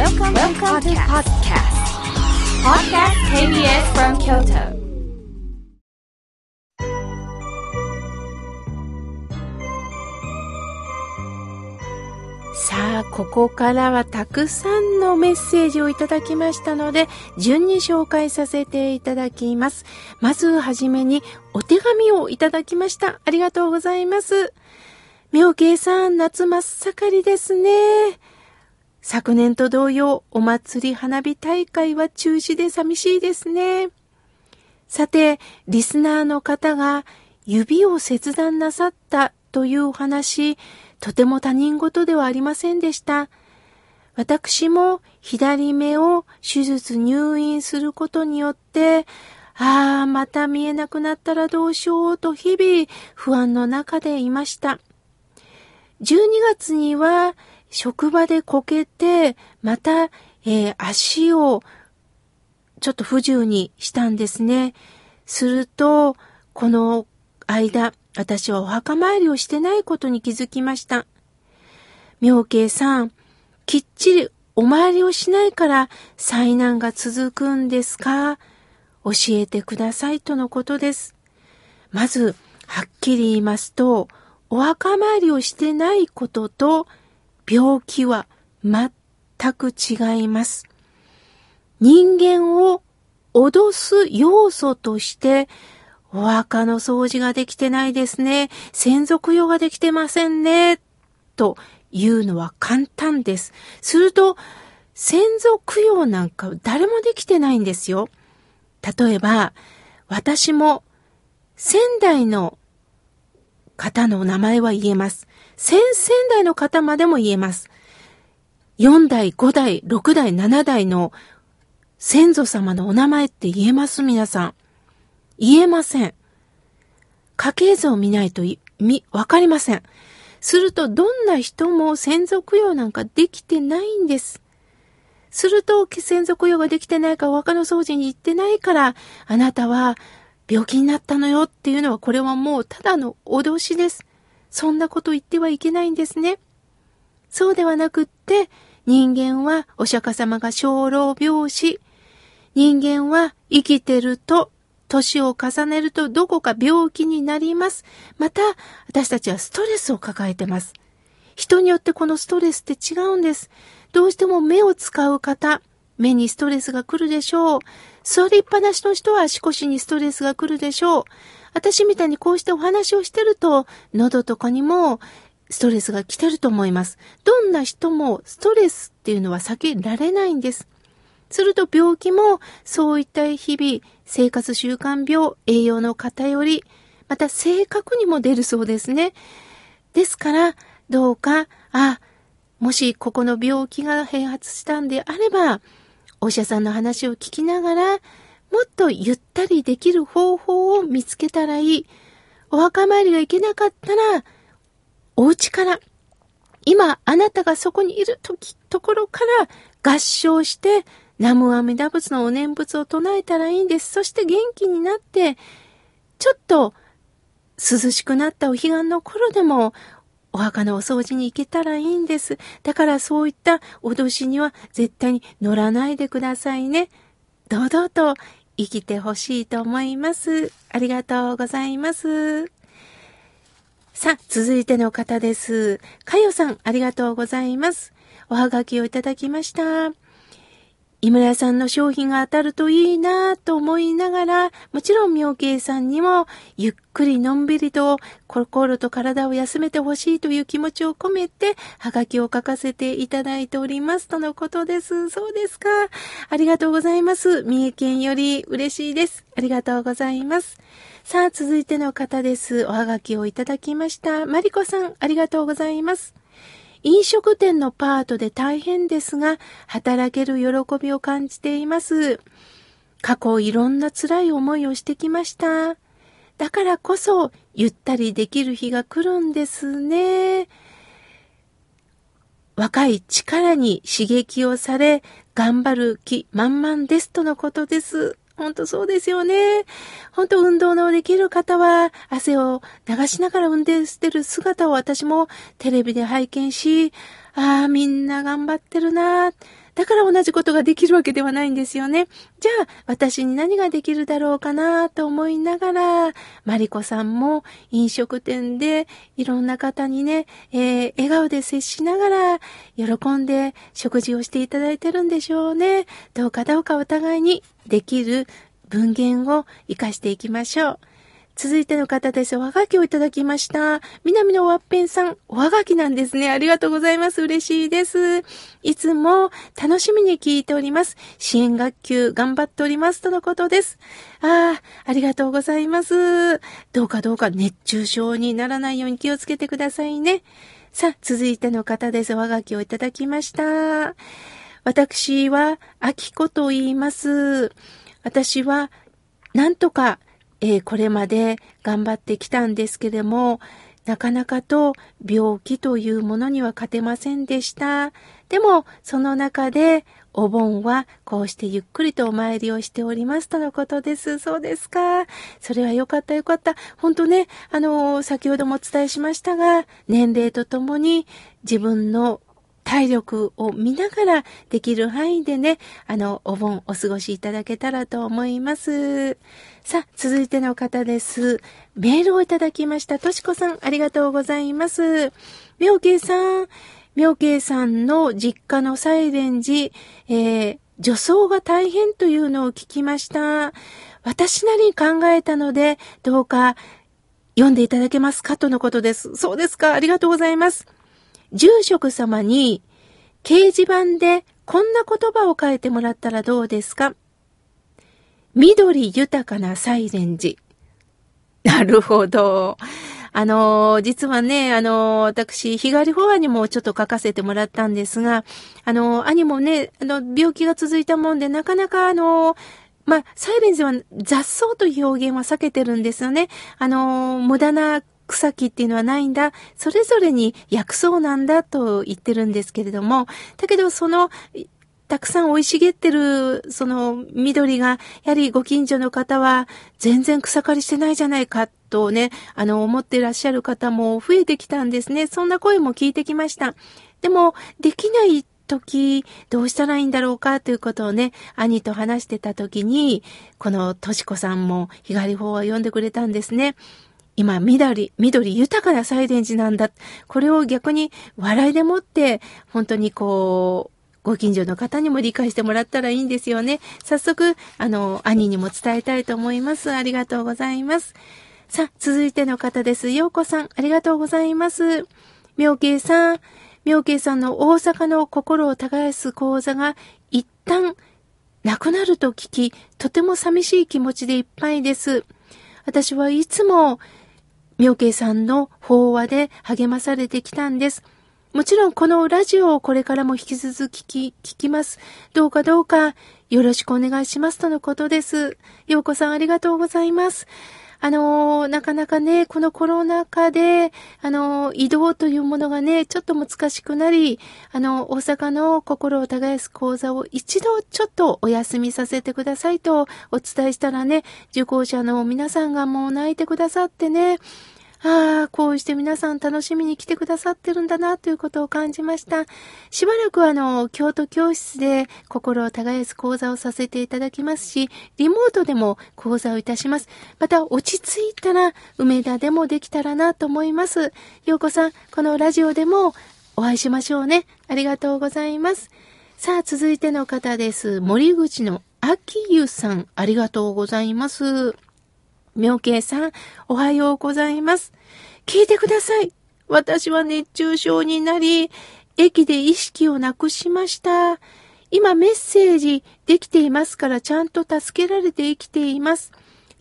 Welcome, Welcome to podcast. Podcast KBS from Kyoto. さあ、ここからはたくさんのメッセージをいただきましたので、順に紹介させていただきます。まずはじめにお手紙をいただきました。ありがとうございます。妙慶さん、夏真っ盛りですね。昨年と同様、お祭り花火大会は中止で寂しいですね。さて、リスナーの方が指を切断なさったというお話、とても他人事ではありませんでした。私も左目を手術入院することによって、ああ、また見えなくなったらどうしようと日々不安の中でいました。12月には職場でこけて、また、えー、足をちょっと不自由にしたんですね。すると、この間、私はお墓参りをしてないことに気づきました。妙慶さん、きっちりお参りをしないから災難が続くんですか？教えてくださいとのことです。まず、はっきり言いますと、お墓参りをしてないことと病気は全く違います。人間を脅す要素としてお墓の掃除ができてないですね。専属用ができてませんね。というのは簡単です。すると、先祖供養なんか誰もできてないんですよ。例えば、私も仙台の方の名前は言えます。先々代の方までも言えます。4代、5代、6代、7代の先祖様のお名前って言えます皆さん。言えません。家系図を見ないとみ、わかりません。すると、どんな人も先祖供養なんかできてないんです。すると、先祖供養ができてないかお墓の掃除に行ってないから、あなたは病気になったのよっていうのは、これはもうただの脅しです。そんなこと言ってはいけないんですね。そうではなくって、人間はお釈迦様が生老病死。人間は生きてると年を重ねるとどこか病気になります。また、私たちはストレスを抱えてます。人によってこのストレスって違うんです。どうしても目を使う方、目にストレスが来るでしょう。座りっぱなしの人は足腰にストレスが来るでしょう。私みたいにこうしてお話をしてると、喉とかにもストレスが来てると思います。どんな人もストレスっていうのは避けられないんです。すると病気もそういった日々、生活習慣病、栄養の偏り、また性格にも出るそうですね。ですから、どうか、あ、もしここの病気が併発したんであれば、お医者さんの話を聞きながら、もっとゆったりできる方法を見つけたらいい。お墓参りが行けなかったら、お家から、今あなたがそこにいる時、ところから合唱して南無阿弥陀仏のお念仏を唱えたらいいんです。そして元気になって、ちょっと涼しくなったお彼岸の頃でも、お墓のお掃除に行けたらいいんです。だからそういった脅しには絶対に乗らないでくださいね。堂々と生きてほしいと思います。ありがとうございます。さあ、続いての方です。かよさん、ありがとうございます。おはがきをいただきました。井村さんの商品が当たるといいなと思いながら、もちろん妙慶さんにもゆっくりのんびりと心と体を休めてほしいという気持ちを込めて、はがきを書かせていただいておりますとのことです。そうですか。ありがとうございます。三重県より嬉しいです。ありがとうございます。さあ、続いての方です。おはがきをいただきました。マリコさん、ありがとうございます。飲食店のパートで大変ですが、働ける喜びを感じています。過去いろんな辛い思いをしてきました。だからこそ、ゆったりできる日が来るんですね。若い力に刺激をされ、頑張る気満々ですとのことです。本当そうですよね。本当運動のできる方は汗を流しながら運転してる姿を私もテレビで拝見し、ああ、みんな頑張ってるな。だから同じことができるわけではないんですよね。じゃあ、私に何ができるだろうかなと思いながら、マリコさんも飲食店でいろんな方にね、えー、笑顔で接しながら、喜んで食事をしていただいてるんでしょうね。どうかどうかお互いにできる文言を活かしていきましょう。続いての方です。おはがきをいただきました。南のワッペンさん、おはがきなんですね。ありがとうございます。嬉しいです。いつも楽しみに聞いております。支援学級頑張っております。とのことです。ああ、ありがとうございます。どうかどうか熱中症にならないように気をつけてくださいね。さあ、続いての方です。おはがきをいただきました。私は、あきこと言います。私は、なんとかえー、これまで頑張ってきたんですけれども、なかなかと病気というものには勝てませんでした。でも、その中で、お盆はこうしてゆっくりとお参りをしておりますとのことです。そうですか。それはよかったよかった。本当ね、あの、先ほどもお伝えしましたが、年齢とともに自分の体力を見ながらできる範囲でね、あの、お盆お過ごしいただけたらと思います。さあ、続いての方です。メールをいただきました。としこさん、ありがとうございます。みょうけいさん、みょうけいさんの実家のサイレン寺、えー、女装が大変というのを聞きました。私なりに考えたので、どうか読んでいただけますか？とのことです。そうですか。ありがとうございます。住職様に掲示板でこんな言葉を書いてもらったらどうですか？緑豊かなサイレン寺。なるほど。あの、実はね、あの、私、日帰り法案にもちょっと書かせてもらったんですが、あの、兄もね、あの、病気が続いたもんで、なかなかあの、まあ、サイレンズは雑草という表現は避けてるんですよね。あの、無駄な草木っていうのはないんだ。それぞれに薬草なんだと言ってるんですけれども、だけどその、たくさん生い茂ってる、その緑が、やはりご近所の方は、全然草刈りしてないじゃないか、とね、あの、思ってらっしゃる方も増えてきたんですね。そんな声も聞いてきました。でも、できない時、どうしたらいいんだろうかということをね、兄と話してた時に、このとしこさんも日帰り法は読んでくれたんですね。今、緑、緑豊かなサイレンジなんだ。これを逆に笑いでもって、本当にこう、ご近所の方にも理解してもらったらいいんですよね。早速、あの、兄にも伝えたいと思います。ありがとうございます。さあ、続いての方です。ようこさん、ありがとうございます。妙慶さん、妙慶さんの大阪の心を耕す講座が一旦なくなると聞き、とても寂しい気持ちでいっぱいです。私はいつも妙慶さんの法話で励まされてきたんです。もちろんこのラジオをこれからも引き続き聞きます。どうかどうかよろしくお願いしますとのことです。ようこさんありがとうございます。あのー、なかなかね、このコロナ禍で、あのー、移動というものがね、ちょっと難しくなり、あの、大阪の心を耕す講座を一度ちょっとお休みさせてくださいとお伝えしたらね、受講者の皆さんがもう泣いてくださってね、ああ、こうして皆さん楽しみに来てくださってるんだなということを感じました。しばらくあの、京都教室で心を耕す講座をさせていただきますし、リモートでも講座をいたします。また落ち着いたら、梅田でもできたらなと思います。ようこさん、このラジオでもお会いしましょうね。ありがとうございます。さあ、続いての方です。森口の秋湯さん、ありがとうございます。妙慶さん、おはようございます。聞いてください。私は熱中症になり、駅で意識をなくしました。今メッセージできていますからちゃんと助けられて生きています。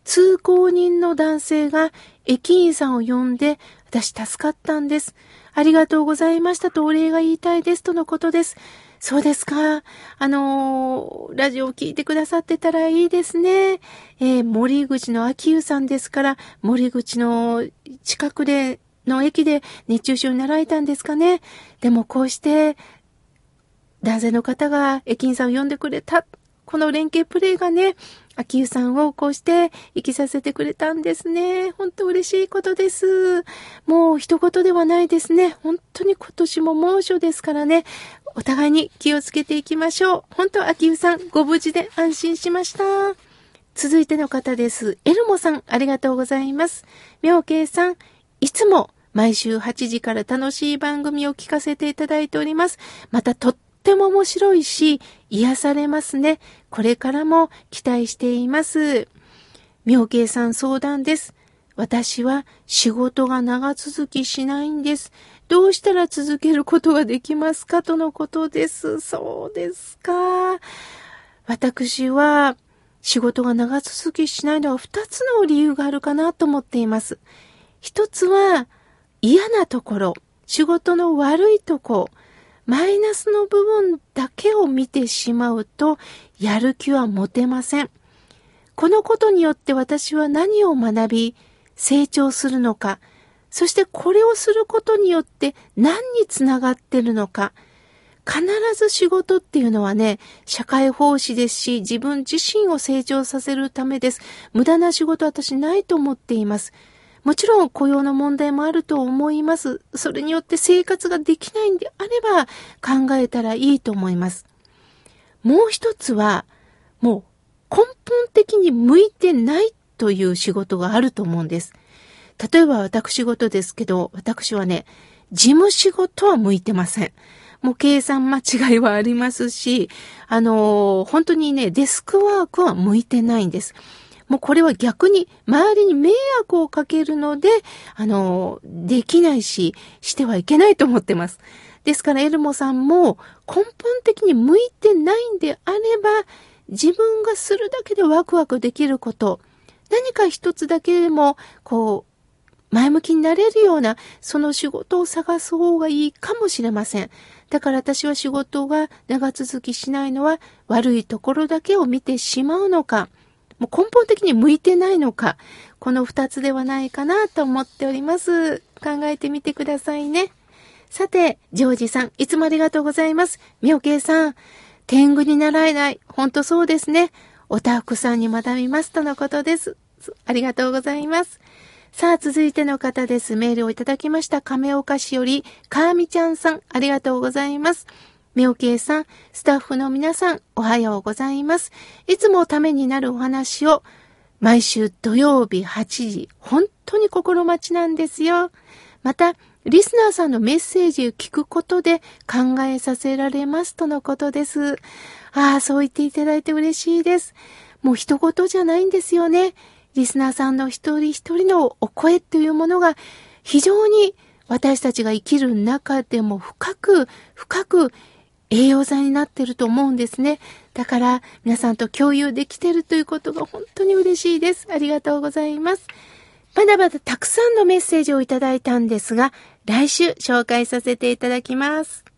通行人の男性が駅員さんを呼んで、私助かったんです。ありがとうございましたとお礼が言いたいですとのことです。そうですか。あのー、ラジオを聞いてくださってたらいいですね。えー、森口の秋湯さんですから、森口の近くで、の駅で熱中症になられたんですかね。でもこうして、男性の方が駅員さんを呼んでくれた。この連携プレイがね、秋湯さんをこうして生きさせてくれたんですね。本当嬉しいことです。もう一言ではないですね。本当に今年も猛暑ですからね。お互いに気をつけていきましょう。本当、秋湯さん、ご無事で安心しました。続いての方です。エルモさん、ありがとうございます。妙慶さん、いつも毎週8時から楽しい番組を聞かせていただいております。またとってても面白いし、癒されますね。これからも期待しています。妙慶さん相談です。私は仕事が長続きしないんです。どうしたら続けることができますかとのことです。そうですか。私は仕事が長続きしないのは二つの理由があるかなと思っています。一つは嫌なところ、仕事の悪いとこ、マイナスの部分だけを見てしまうと、やる気は持てません。このことによって私は何を学び、成長するのか、そしてこれをすることによって何につながってるのか、必ず仕事っていうのはね、社会奉仕ですし、自分自身を成長させるためです。無駄な仕事私ないと思っています。もちろん雇用の問題もあると思います。それによって生活ができないんであれば考えたらいいと思います。もう一つは、もう根本的に向いてないという仕事があると思うんです。例えば私事ですけど、私はね、事務仕事は向いてません。もう計算間違いはありますし、あの本当にね、デスクワークは向いてないんです。もうこれは逆に周りに迷惑をかけるので、あの、できないし、してはいけないと思ってます。ですからエルモさんも根本的に向いてないんであれば、自分がするだけでワクワクできること、何か一つだけでも、こう、前向きになれるような、その仕事を探す方がいいかもしれません。だから私は仕事が長続きしないのは悪いところだけを見てしまうのか、もう根本的に向いてないのか、この二つではないかなと思っております。考えてみてくださいね。さて、ジョージさん、いつもありがとうございます。みょけいさん、天狗に習えない。ほんとそうですね。おたふくさんに学びますとのことです。ありがとうございます。さあ、続いての方です。メールをいただきました。亀岡市より、かーみちゃんさん、ありがとうございます。みおけいさん、スタッフの皆さん、おはようございます。いつもためになるお話を、毎週土曜日8時、本当に心待ちなんですよ。また、リスナーさんのメッセージを聞くことで考えさせられますとのことです。ああ、そう言っていただいて嬉しいです。もう一言じゃないんですよね。リスナーさんの一人一人のお声というものが非常に私たちが生きる中でも深く深く栄養剤になってると思うんですね。だから皆さんと共有できてるということが本当に嬉しいです。ありがとうございます。まだまだたくさんのメッセージをいただいたんですが、来週紹介させていただきます。